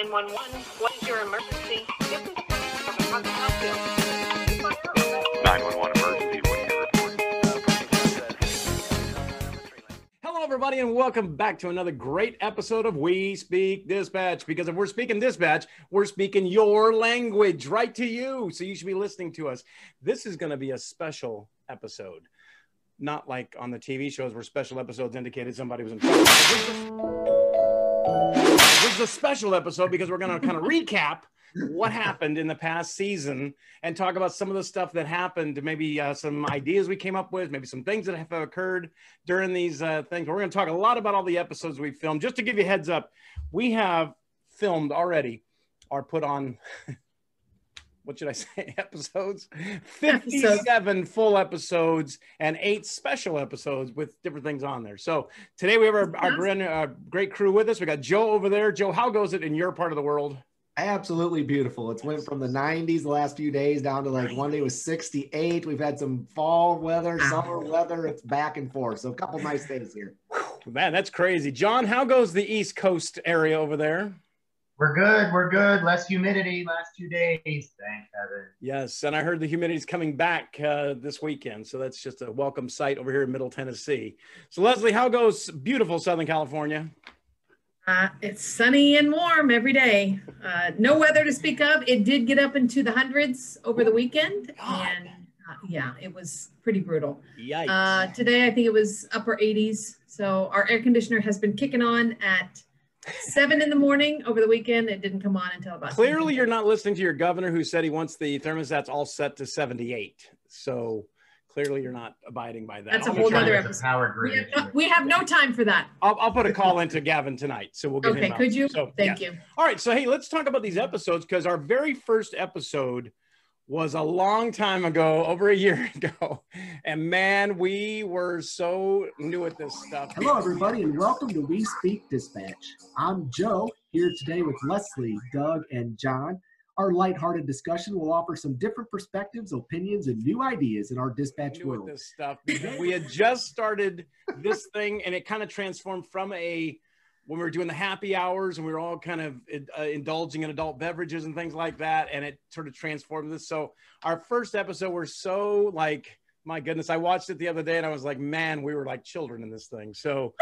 911. What is your emergency? This is how can I help you? 911 emergency. Hello, everybody, and welcome back to another great episode of We Speak Dispatch. Because if we're speaking dispatch, we're speaking your language right to you. So you should be listening to us. This is going to be a special episode, not like on the TV shows where special episodes indicated somebody was in trouble. This is- a special episode because we're going to kind of recap what happened in the past season and talk about some of the stuff that happened, maybe uh, some ideas we came up with, maybe some things that have occurred during these uh, things. We're going to talk a lot about all the episodes we filmed. Just to give you heads up, we have filmed already or put on. What should I say? Episodes 57 full episodes and eight special episodes with different things on there. So today we have our, our grand, uh, great crew with us. We got Joe over there. Joe, how goes it in your part of the world? Absolutely beautiful. It's went from the 90s the last few days down to like one day was 68. We've had some fall weather, summer weather. It's back and forth. So a couple nice days here. Man, that's crazy. John, how goes the East Coast area over there? We're good. We're good. Less humidity last two days. Thank heaven. Yes, and I heard the humidity's coming back uh, this weekend, so that's just a welcome sight over here in Middle Tennessee. So, Leslie, how goes beautiful Southern California? Uh, it's sunny and warm every day. Uh, no weather to speak of. It did get up into the hundreds over the weekend, God. and uh, yeah, it was pretty brutal. Yikes! Uh, today, I think it was upper 80s. So our air conditioner has been kicking on at seven in the morning over the weekend. It didn't come on until about. Clearly, you're not listening to your governor, who said he wants the thermostats all set to 78. So clearly, you're not abiding by that. That's a I'll, whole be trying- nother There's a episode. Power We have, no, we have no time for that. I'll, I'll put a call into Gavin tonight, so we'll get Okay, him. out. could you? So, Thank yeah. you. All right, so hey, let's talk about these episodes because our very first episode was a long time ago, over a year ago, and man, we were so new at this stuff. Hello, everybody, and welcome to We Speak Dispatch. I'm Joe here today with Leslie, Doug, and John. Our lighthearted discussion will offer some different perspectives, opinions, and new ideas in our dispatch world. this stuff we had just started this thing and it kind of transformed from a when we were doing the happy hours and we were all kind of uh, indulging in adult beverages and things like that and it sort of transformed this so our first episode we're so like my goodness i watched it the other day and i was like man we were like children in this thing so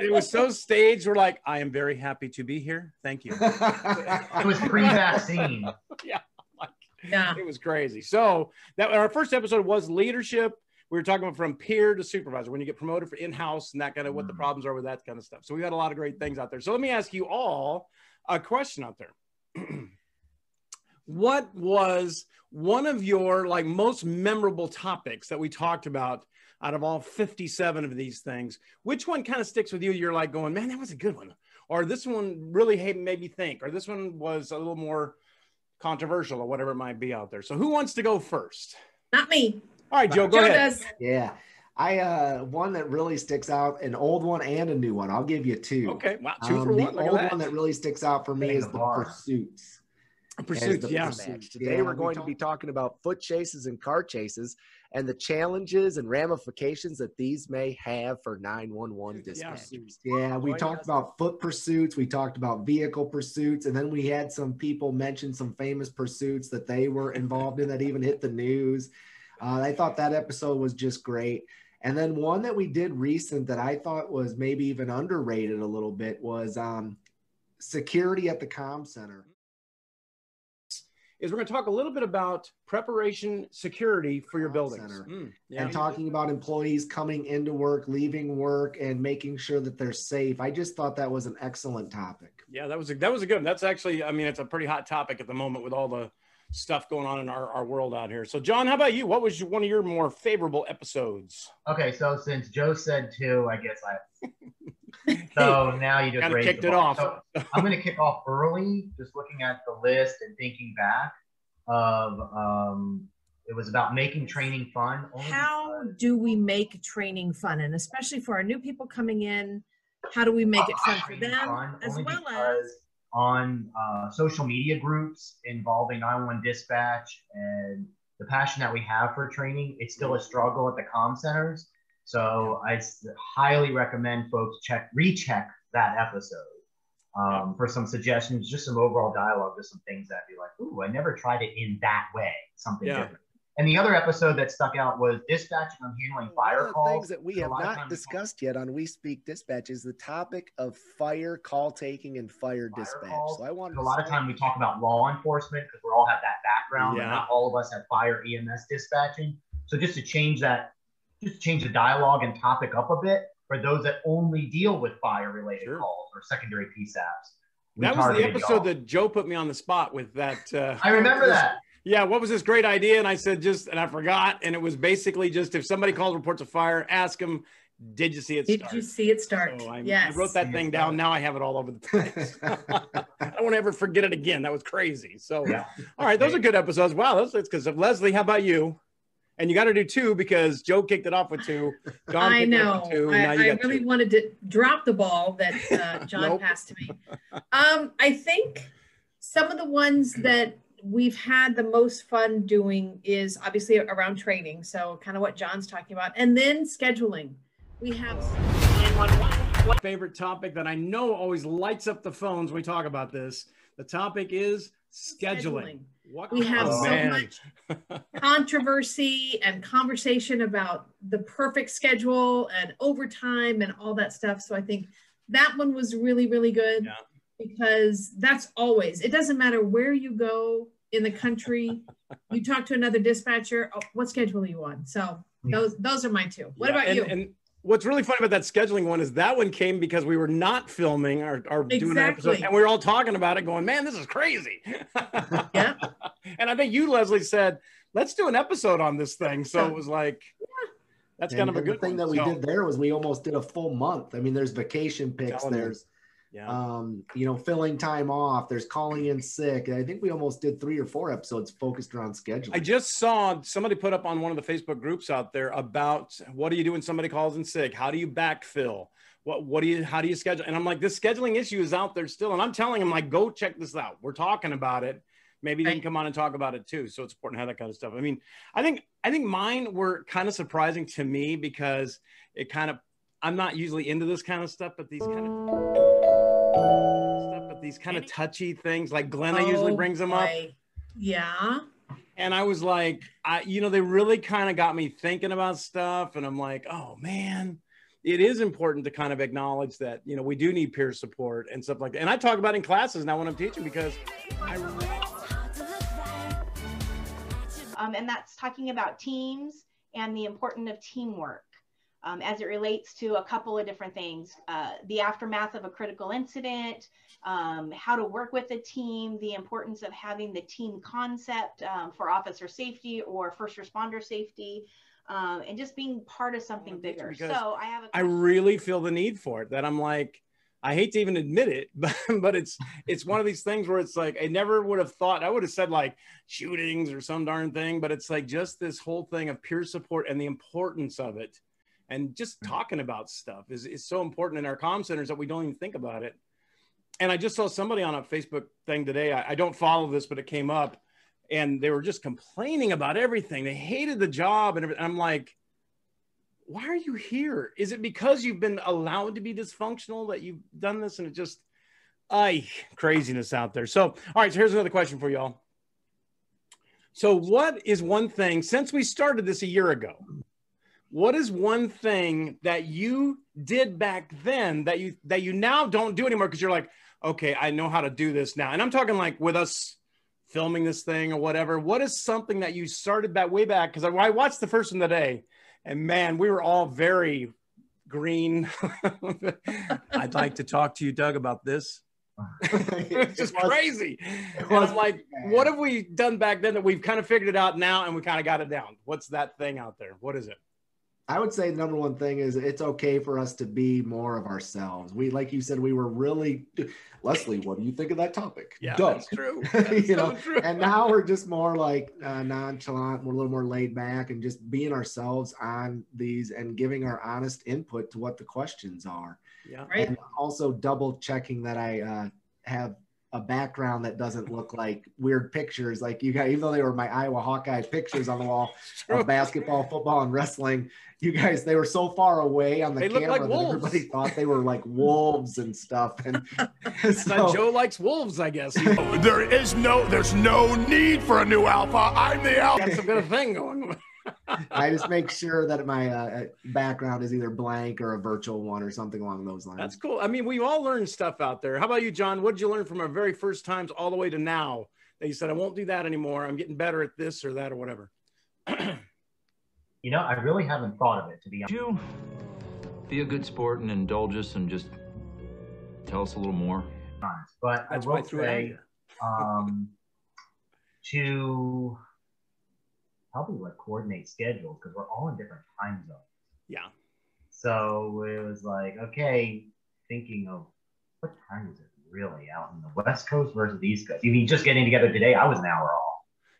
it was so staged we're like i am very happy to be here thank you It was pre-vaccine. Yeah. it was crazy. So that our first episode was leadership. We were talking about from peer to supervisor when you get promoted for in-house and that kind of what the Mm. problems are with that kind of stuff. So we got a lot of great things out there. So let me ask you all a question out there. what was one of your like most memorable topics that we talked about out of all 57 of these things? Which one kind of sticks with you? You're like going, man, that was a good one. Or this one really made me think, or this one was a little more controversial or whatever it might be out there. So who wants to go first? Not me. All right, Joe, go Joe ahead. does. yeah. I uh one that really sticks out, an old one and a new one. I'll give you two. Okay, wow, two Um, for the one. Look old at one that. that really sticks out for me Setting is the the bar. pursuits. Pursuits, the yeah. pursuits. Today Yeah, we're we going to be talking about foot chases and car chases and the challenges and ramifications that these may have for 911 Yeah. dispatchers. Yeah, we Joining talked about foot pursuits, we talked about vehicle pursuits, and then we had some people mention some famous pursuits that they were involved in that even hit the news. Uh, I thought that episode was just great. And then one that we did recent that I thought was maybe even underrated a little bit was um, security at the com center. Is we're going to talk a little bit about preparation security for your Call buildings. Mm, yeah. and talking about employees coming into work, leaving work, and making sure that they're safe. I just thought that was an excellent topic. yeah, that was a, that was a good. One. That's actually, I mean, it's a pretty hot topic at the moment with all the stuff going on in our, our world out here. So, John, how about you? What was your, one of your more favorable episodes? Okay, so since Joe said two, I guess I. So now you just Kinda kicked it off. So I'm going to kick off early, just looking at the list and thinking back of um, it was about making training fun. How because- do we make training fun? And especially for our new people coming in, how do we make it fun for them fun, as only well as because on uh, social media groups involving 911 dispatch and the passion that we have for training, it's still a struggle at the comm centers. So I highly recommend folks check recheck that episode. um, for some suggestions, just some overall dialogue, just some things that be like, ooh, I never tried it in that way, something Yeah. different. And the other episode that stuck out was dispatching and handling One fire of the calls. things that we have not discussed yet on We Speak Dispatch is the topic of fire call taking and fire, Fire dispatch. calls. So I wanted a lot of time we talk about law enforcement because we all have that background, Yeah. and not all of us have fire EMS dispatching. So just to change that, just change the dialogue and topic up a bit for those that only deal with fire related Sure. calls or secondary PSAPs. we That was the episode y'all. that Joe put me on the spot with that. Uh, I remember that. Yeah, what was this great idea? And I said just, and I forgot. And it was basically just if somebody calls reports a fire, ask them, did you see it start? Did start? you see it start? So I, yes. I wrote that thing down. Now I have it all over the place. I don't want to ever forget it again. That was crazy. So, Yeah. all right, those are good episodes. Wow, that's because of Leslie. How about you? And you got to do two because Joe kicked it off with two. John I kicked it off know. two. I, I really two. wanted to drop the ball that uh, John Nope. passed to me. Um, I think some of the ones that we've had the most fun doing is obviously around training. So kind of what John's talking about, and then scheduling. We have 911. Favorite topic that I know always lights up the phones when we talk about this. The topic is scheduling. Scheduling. What We have oh, so man. much controversy and conversation about the perfect schedule and overtime and all that stuff. So I think that one was really, really good Yeah. Because that's always, it doesn't matter where you go in the country, you talk to another dispatcher, oh, what schedule are you on? So hmm. those, those are my two. What Yeah, about and, you? And what's really funny about that scheduling one is that one came because we were not filming or, or doing an episode, and we were all talking about it, going, "Man, this is crazy." Yeah. And I think you, Leslie, said, "Let's do an episode on this thing." So Yeah. it was like, yeah. that's And- kind of a good thing one. that we So, did there was we almost did a full month. I mean, there's vacation pics, Telling you. there's Yeah. um, you know, filling time off, there's calling in sick. I think we almost did three or four episodes focused around scheduling. I just saw somebody put up on one of the Facebook groups out there about what do you do when somebody calls in sick? How do you backfill? What what do you how do you schedule? And I'm like, this scheduling issue is out there still. And I'm telling them, like, go check this out. We're talking about it. Maybe they can come on and talk about it too. So it's important to have that kind of stuff. I mean, I think I think mine were kind of surprising to me because it kind of I'm not usually into this kind of stuff, but these kind of stuff, but these kind of touchy things, like Glenna usually Oh, brings them up boy. Yeah. and I was like, I, you know, they really kind of got me thinking about stuff, and I'm like, oh man, it is important to kind of acknowledge that, you know, we do need peer support and stuff like that. And I talk about it in classes now when I'm teaching because I, um, and that's talking about teams and the importance of teamwork um, as it relates to a couple of different things uh, the aftermath of a critical incident um, how to work with a team the importance of having the team concept um, for officer safety or first responder safety um, and just being part of something bigger so i have a I really feel the need for it. That I'm like, I hate to even admit it, but but it's it's one of these things where it's like I never would have thought I would have said like shootings or some darn thing, but it's like just this whole thing of peer support and the importance of it, and just mm-hmm. talking about stuff is is so important in our comm centers that we don't even think about it. And I just saw somebody on a Facebook thing today. I, I don't follow this, but it came up, and they were just complaining about everything. They hated the job and everything. I'm like why are you here? Is it because you've been allowed to be dysfunctional that you've done this and it just, I craziness out there. So, all right, so here's another question for y'all. So, what is one thing since we started this a year ago? What is one thing that you did back then that you that you now don't do anymore because you're like, okay, I know how to do this now. And I'm talking like with us filming this thing or whatever. What is something that you started back way back? Because I, I watched the first one today, and man, we were all very green. I'd like to talk to you, Doug, about this. it's just It was- crazy. it was like, what have we done back then that we've kind of figured it out now and we kind of got it down? What's that thing out there? What is it? I would say the number one thing is it's okay for us to be more of ourselves. We, like you said, we were really, Leslie, what do you think of that topic? Yeah, Doug. that's true. you so know, true. and now we're just more like uh, nonchalant. We're a little more laid back and just being ourselves on these and giving our honest input to what the questions are. yeah. Right. And also double checking that I uh, have a background that doesn't look like weird pictures. Like you got even though they were my Iowa Hawkeye pictures on the wall of basketball, football, and wrestling, you guys they were so far away on the They camera like that wolves. everybody thought they were like wolves and stuff. And So so, Joe likes wolves, I guess. There is no, there's no need for a new alpha. I'm the alpha. got some good thing going. I just make sure that my uh, background is either blank or a virtual one or something along those lines. That's cool. I mean, we've all learned stuff out there. How about you, John? What did you learn from our very first times all the way to now? That you said, I won't do that anymore. I'm getting better at this or that or whatever. You know, I really haven't thought of it to be honest. you be a good sport and indulge us and just tell us a little more? But That's I why I will threw it at say, you. um, to probably like coordinate schedules because we're all in different time zones. Yeah. So it was like, okay, thinking of what time is it really out in the West Coast versus the East Coast? You mean just getting together today? I was an hour off.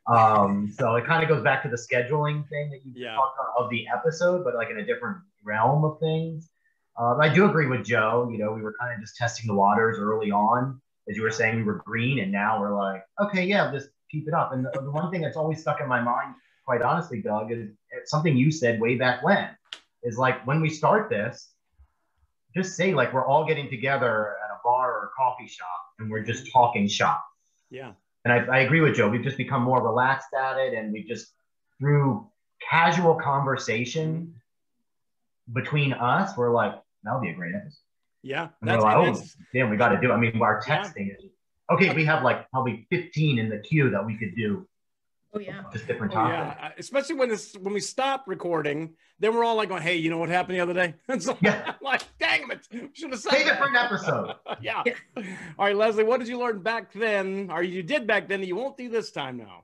Um, so it kind of goes back to the scheduling thing that you Yeah. talked about of the episode, but like in a different realm of things. Um, I do agree with Joe. You know, we were kind of just testing the waters early on. As you were saying, we were green, and now we're like, okay, yeah, just keep it up. And the, the one thing that's always stuck in my mind, quite honestly, Doug, is it's something you said way back when. Is like when we start this, just say like we're all getting together at a bar or a coffee shop, and we're just talking shop. Yeah. And I, I agree with Joe. We've just become more relaxed at it, and we just through casual conversation between us, we're like, that would be a great episode. Yeah. And That's, like, oh, damn, we got to do. it. I mean, our Yeah. texting is okay. We have like probably 15 in the queue that we could do, Oh yeah. just different Oh, yeah, especially when this when we stop recording, then we're all like, going, "Hey, you know what happened the other day?" It's like, Yeah. like dang it, should have said Save it for an episode. yeah. Yeah. All right, Leslie, what did you learn back then, or you did back then that you won't do this time now?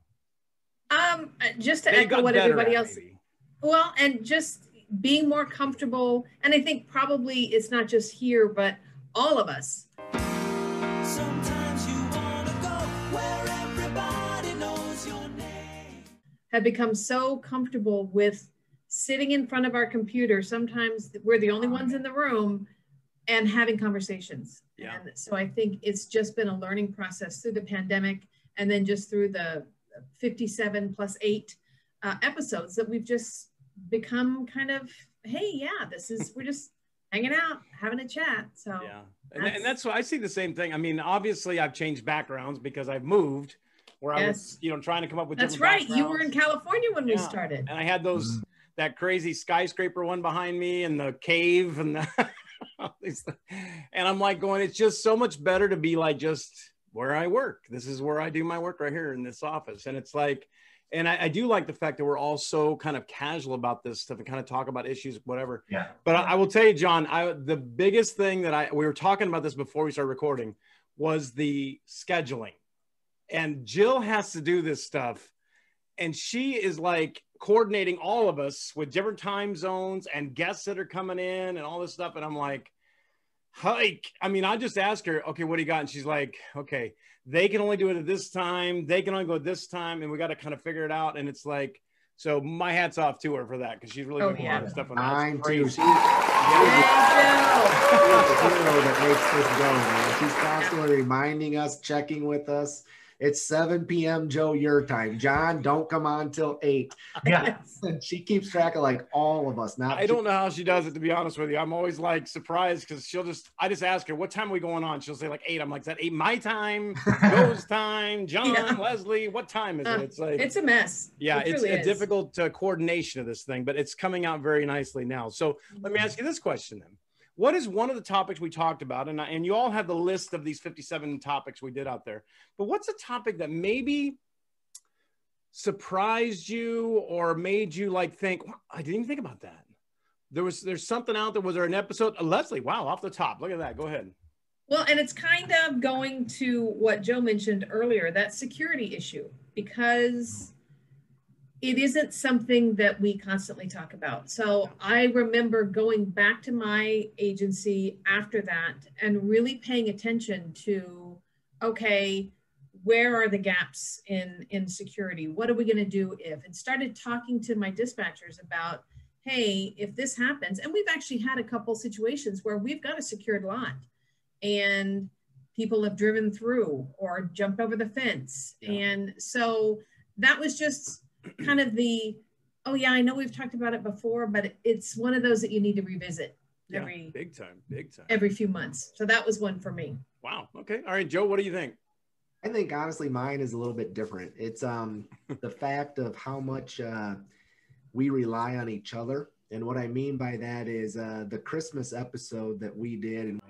Um, uh, just to That you echo what everybody else. maybe. Well, and just being more comfortable, and I think probably it's not just here, but all of us. Have become so comfortable with sitting in front of our computer. Sometimes we're the only ones in the room and having conversations. Yeah. And so I think it's just been a learning process through the pandemic and then just through the 57 plus eight uh, episodes that we've just become kind of, hey, yeah, this is, we're just hanging out, having a chat. So Yeah, and, and that's why I see the same thing. I mean, obviously, I've changed backgrounds because I've moved, where I was, Yes. you know, trying to come up with. that's right. You were in. California when we started. and I had those Mm-hmm. that crazy skyscraper one behind me and the cave and the all these and I'm like going, it's just so much better to be like just where I work. This is where I do my work right here in this office. And it's like, and I, I do like the fact that we're all so kind of casual about this stuff and kind of talk about issues, whatever. Yeah. But I, I will tell you, John, I the biggest thing that I we were talking about this before we started recording was the scheduling. And Jill has to do this stuff. And she is like coordinating all of us with different time zones and guests that are coming in and all this stuff. And I'm like, like, I mean, I just ask her, okay, what do you got? And she's like, okay, they can only do it at this time. They can only go at this time. And we got to kind of figure it out. And it's like, so my hat's off to her for that because she's really Oh, doing a lot of stuff on that. It's Mine too. crazy. She, Yay, Jill. She's the hero that makes this go, man. She's constantly reminding us, checking with us. It's 7 p.m. Joe, your time. John, don't come on till 8. Yeah. And she keeps track of like all of us. Not I don't know how she does it to be honest with you. I'm always like surprised because she'll just I just ask her what time are we going on. She'll say like eight. I'm like, is that eight my time? Joe's time, John, Yeah. Leslie, what time is it? Uh, It's like It's a mess. yeah, It it's truly a is. difficult uh, coordination of this thing, but it's coming out very nicely now. So let me ask you this question then. What is one of the topics we talked about? And, I, and you all have the list of these 57 topics we did out there. But what's a topic that maybe surprised you or made you like think, "Wow, I didn't even think about that? There was there's something out there. Was there an episode? Uh, Leslie, wow, off the top. Look at that. Go ahead. Well, and it's kind of going to what Joe mentioned earlier that security issue, because it isn't something that we constantly talk about. So I remember going back to my agency after that and really paying attention to okay, where are the gaps in, in security? What are we going to do if? And started talking to my dispatchers about hey, if this happens, and we've actually had a couple situations where we've got a secured lot and people have driven through or jumped over the fence. Yeah. And so that was just kind of the, oh yeah, I know we've talked about it before, but it's one of those that you need to revisit Yeah, every big time, big time. every few months. So that was one for me. Wow. Okay. All right, Joe. What do you think? I think honestly mine is a little bit different. It's um the fact of how much uh, we rely on each other. And what I mean by that is uh, the Christmas episode that we did and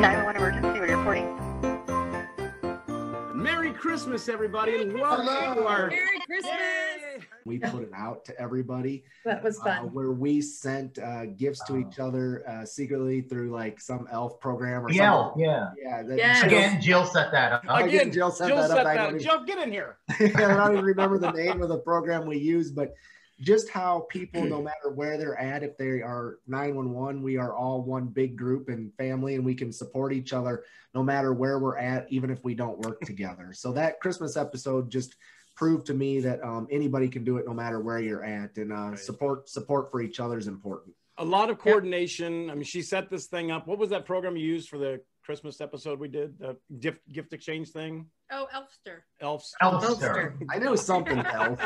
911 emergency, Christmas, everybody, and welcome to our. Merry Christmas. we put it out to everybody That was uh, fun. where we sent uh, gifts to each other uh, secretly through like some elf program or Yeah, something. yeah. Yeah. that- Yes. Again, Jill set that up. Again, Again, Jill Jill set that up. set I that. don't even- Joe, get in here. I don't even remember the name of the program we use, but just how people, no matter where they're at, if they are 911, we are all one big group and family, and we can support each other no matter where we're at, even if we don't work together. So that Christmas episode just proved to me that um, anybody can do it no matter where you're at, and uh, Right. support support for each other is important. A lot of coordination. I mean, she set this thing up. What was that program you used for the Christmas episode we did? The gift gift exchange thing. Oh, Elfster. Elfster. Elfster. I know something else.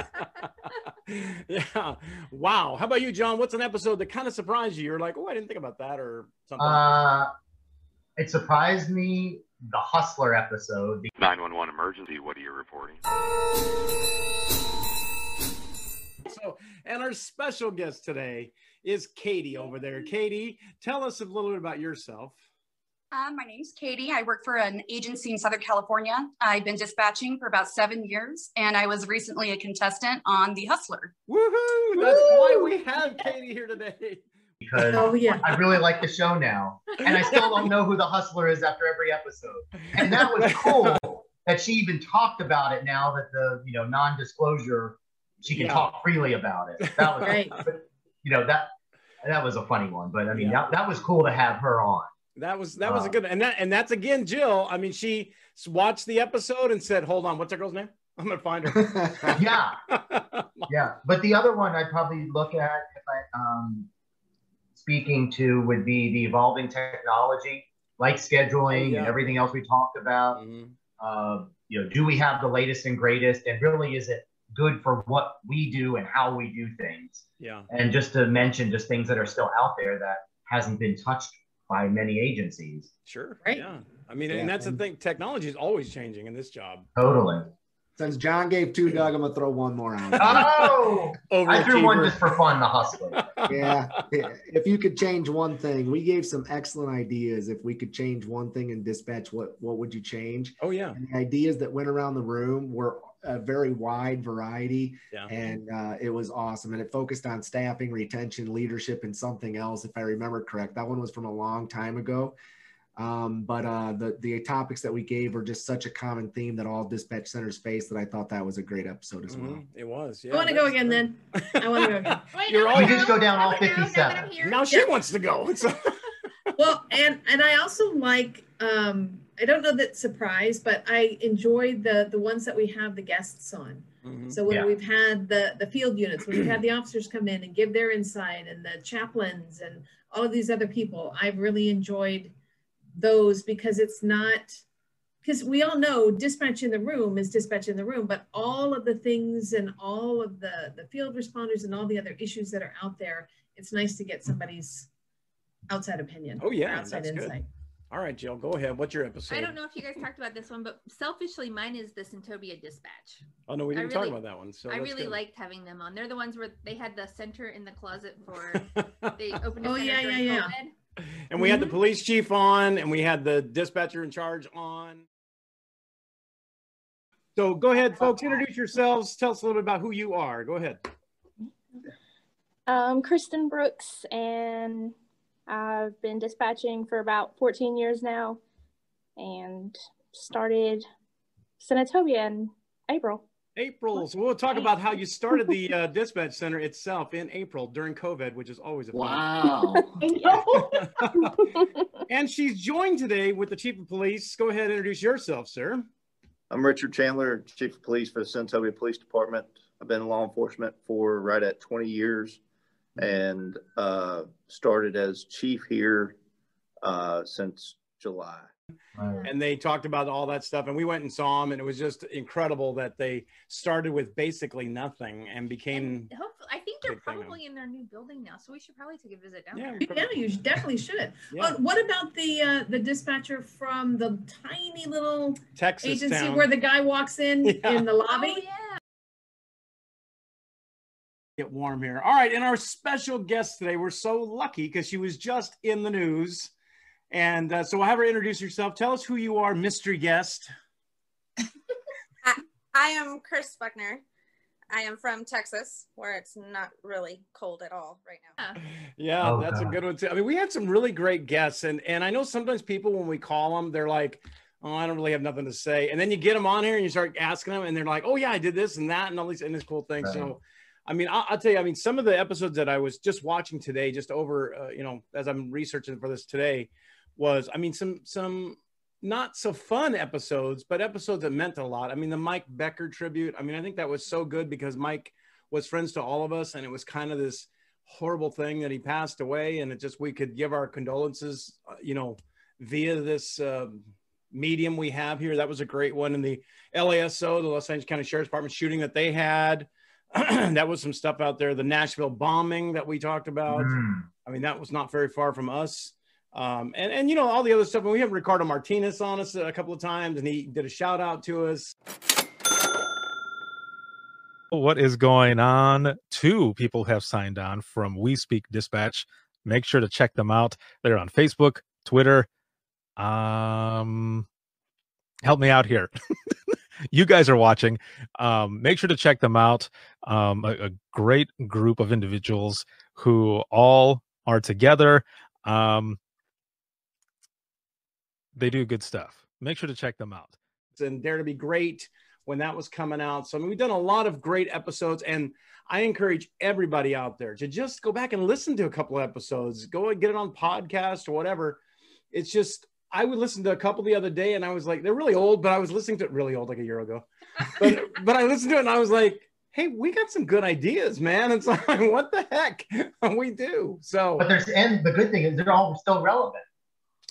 yeah. Wow. How about you, John? What's an episode that kind of surprised you? You're like, oh, I didn't think about that, or something. Uh, it surprised me the Hustler episode. 911 emergency, what are you reporting? So, and our special guest today is Katie over there. Katie, tell us a little bit about yourself. Uh, my name's Katie. I work for an agency in Southern California. I've been dispatching for about seven years, and I was recently a contestant on The Hustler. Woohoo! That's why we have Katie here today. because Oh yeah. I really like the show now, and I still don't know who the hustler is after every episode. And that was cool that she even talked about it now that the you know non-disclosure, she can Yeah. talk freely about it. That was, Right. but, you know that that was a funny one, but I mean Yeah. that, that was cool to have her on. That was that was a good and that and that's again Jill. I mean, she watched the episode and said, "Hold on, what's that girl's name? I'm gonna find her." Yeah, yeah. But the other one I'd probably look at if I um speaking to would be the evolving technology, like scheduling yeah. and everything else we talked about. Mhm. uh, you know, do we have the latest and greatest? And really, is it good for what we do and how we do things? Yeah. And just to mention just things that are still out there that hasn't been touched by many agencies. Sure. Right. Yeah. I mean, Yeah, and that's the thing. Technology is always changing in this job. Totally. Since John gave two, Doug, I'm gonna throw one more out. Oh, I threw one just for fun. The hustler. yeah. If you could change one thing, we gave some excellent ideas. If we could change one thing in dispatch, what what would you change? Oh yeah. And the ideas that went around the room were a very wide variety, Yeah. and uh, it was awesome. And it focused on staffing, retention, leadership, and something else, if I remember correct. That one was from a long time ago. Um, but uh, the the topics that we gave are just such a common theme that all dispatch centers face that I thought that was a great episode as well. Mhm. It was. Yeah. I want to go that's- again then. I want to go again. Wait, You're no, all- We just go down all no, no, now 57. I'm. Now she wants to go. Well and and i also like um i don't know that surprise but i enjoyed the the ones that we have the guests on Mhm. so when Yeah. we've had the the field units when we've had the officers come in and give their insight and the chaplains and all of these other people i've really enjoyed those because it's not because we all know dispatch in the room is dispatch in the room but all of the things and all of the the field responders and all the other issues that are out there it's nice to get somebody's outside opinion Oh, yeah, outside that's good. Insight All right, Jill, go ahead. What's your episode? I don't know if you guys talked about this one, but selfishly, mine is the Senatobia Dispatch. Oh no, we didn't talk about that one. So I really good. liked having them on. They're the ones where they had the center in the closet for they opened a Oh, yeah, yeah, yeah. COVID. and we had Mm-hmm. the police chief on, and we had the dispatcher in charge on. So go ahead, folks. Introduce yourselves. Tell us a little bit about who you are. Go ahead. Um, Kristen Brooks, and I've been dispatching for about 14 years now and started Senatobia in April. April. So we'll talk about how you started the uh, dispatch center itself in April during COVID, which is always a fun. Wow. and she's joined today with the chief of police. Go ahead, and introduce yourself, sir. I'm Richard Chandler, Chief of Police for the Senatobia Police Department. I've been in law enforcement for right at 20 years and uh, started as chief here uh, since July. and they talked about all that stuff and we went and saw them and it was just incredible that they started with basically nothing and became Hopefully, I think they're Big thing, probably in their new building now, so we should probably take a visit down Yeah, there. Yeah, you definitely should. Yeah. Uh, what about the uh, the dispatcher from the tiny little Texas agency town. where the guy walks in Yeah. in the lobby? Oh yeah. Get warm here. All right, and our special guest today, we're so lucky because she was just in the news. And uh, so I'll have her introduce herself. Tell us who you are, mystery guest. I am Chris Buckner. I am from Texas, where it's not really cold at all right now. Yeah, Oh, that's a good one too. I mean, we had some really great guests, and and I know sometimes people when we call them, they're like, "Oh, I don't really have nothing to say," and then you get them on here and you start asking them, and they're like, "Oh yeah, I did this and that and all these and this cool things." So, I mean, I'll, I'll tell you, I mean, some of the episodes that I was just watching today, just over, uh, you know, as I'm researching for this today, was, I mean, some some not so fun episodes, but episodes that meant a lot. I mean, the Mike Becker tribute. I mean, I think that was so good because Mike was friends to all of us, and it was kind of this horrible thing that he passed away, and it just we could give our condolences, uh, you know, via this um medium we have here. That was a great one, and the LASO, the Los Angeles County Sheriff's Department shooting that they had. that was some stuff out there. The Nashville bombing that we talked about. Mm. I mean, that was not very far from us. Um, and, and, you know, all the other stuff. And we have Ricardo Martinez on us a couple of times, and he did a shout out to us. What is going on? Two people have signed on from We Speak Dispatch. Make sure to check them out. They're on Facebook, Twitter. Um, help me out here. you guys are watching. Um, make sure to check them out. Um, a, a great group of individuals who all are together. Um, they do good stuff. Make sure to check them out. and Dare to Be Great when that was coming out. So I mean, we've done a lot of great episodes, and I encourage everybody out there to just go back and listen to a couple of episodes. Go and get it on podcast or whatever. It's just I would listen to a couple the other day, and I was like, they're really old, but I was listening to it really old, like a year ago. But but I listened to it, and I was like. Hey, we got some good ideas, man. It's like, what the heck? we do. So, But there's and the good thing is they're all still relevant.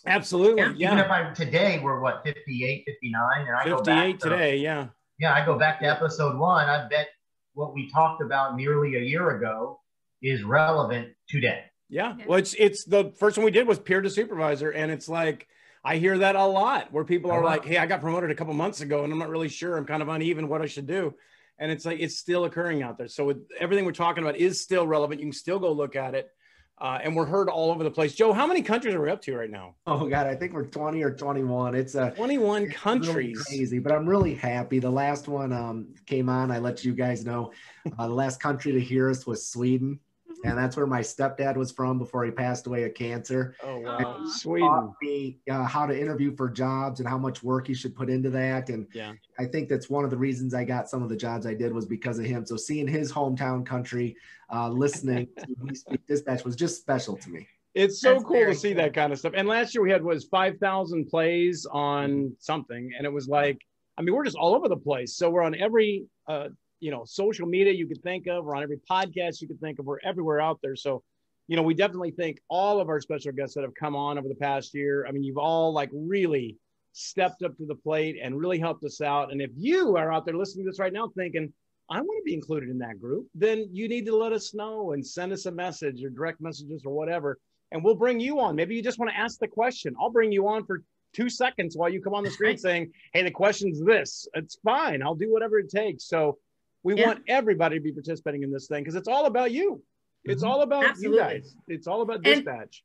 absolutely, yeah. Even if I today we're what 58, 59, and I go back 58 to, today, yeah. Yeah, I go back to episode one. I bet what we talked about nearly a year ago is relevant today. Yeah. Well, it's it's the first one we did was peer to supervisor, and it's like I hear that a lot where people are like, "Hey, I got promoted a couple months ago, and I'm not really sure. I'm kind of uneven what I should do." And it's like it's still occurring out there. So with everything we're talking about is still relevant. You can still go look at it, uh, and we're heard all over the place. Joe, how many countries are we up to right now? Oh God, I think we're 20 or 21. It's a 21 really countries. crazy, but I'm really happy. The last one um, came on. I let you guys know. Uh, the last country to hear us was Sweden, and that's where my stepdad was from before he passed away of cancer. Oh And wow, he Sweden. taught me uh, how to interview for jobs and how much work you should put into that. And Yeah. I think that's one of the reasons I got some of the jobs I did was because of him. So seeing his hometown country, uh, listening to We Speak Dispatch was just special to me. It's so That's cool to very see that kind of stuff. And last year we had was five thousand plays on something, and it was like, I mean, we're just all over the place. So we're on every, uh, you know, social media you could think of. We're on every podcast you could think of. We're everywhere out there. So, you know, we definitely thank all of our special guests that have come on over the past year. I mean, you've all like really stepped up to the plate and really helped us out. And if you are out there listening to this right now, thinking. I want to be included in that group, then you need to let us know and send us a message or direct messages or whatever and we'll bring you on. Maybe you just want to ask the question. I'll bring you on for two seconds while you come on the screen saying, Hey, the question's this. It's fine. I'll do whatever it takes. So we Yeah. want everybody to be participating in this thing because it's all about you. It's mm-hmm. all about Absolutely. you guys. It's all about And- dispatch.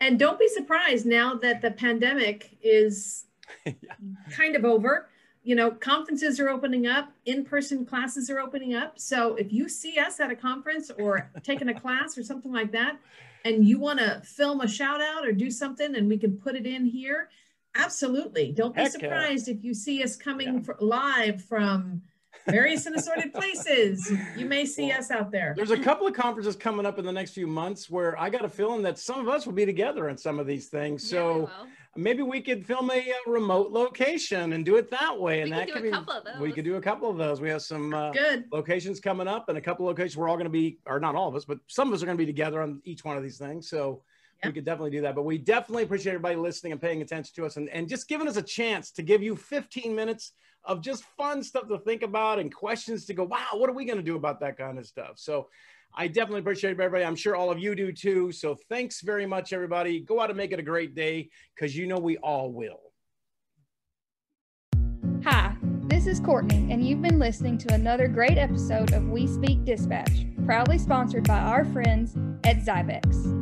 And don't be surprised now that the pandemic is kind of over. You know, conferences are opening up, in person classes are opening up. So if you see us at a conference or taking a class or something like that, and you want to film a shout out or do something and we can put it in here, absolutely. Don't be Heck yeah. surprised if you see us coming fr- live from various and assorted places. You may see us out there. There's a couple of conferences coming up in the next few months where I got a feeling that some of us will be together in some of these things. So maybe we could film a, uh remote location and do it that way. And We could that do could a be, couple of we could do a couple of those. We have some uh, Good. locations coming up and a couple of locations we're all going to be, or not all of us, but some of us are going to be together on each one of these things. So we could definitely do that. But we definitely appreciate everybody listening and paying attention to us and, and just giving us a chance to give you 15 minutes of just fun stuff to think about and questions to go, wow, what are we going to do about that kind of stuff? So I definitely appreciate everybody. I'm sure all of you do too. So thanks very much, everybody. Go out and make it a great day because you know we all will. Hi, this is Courtney, and you've been listening to another great episode of We Speak Dispatch, proudly sponsored by our friends at Zybex.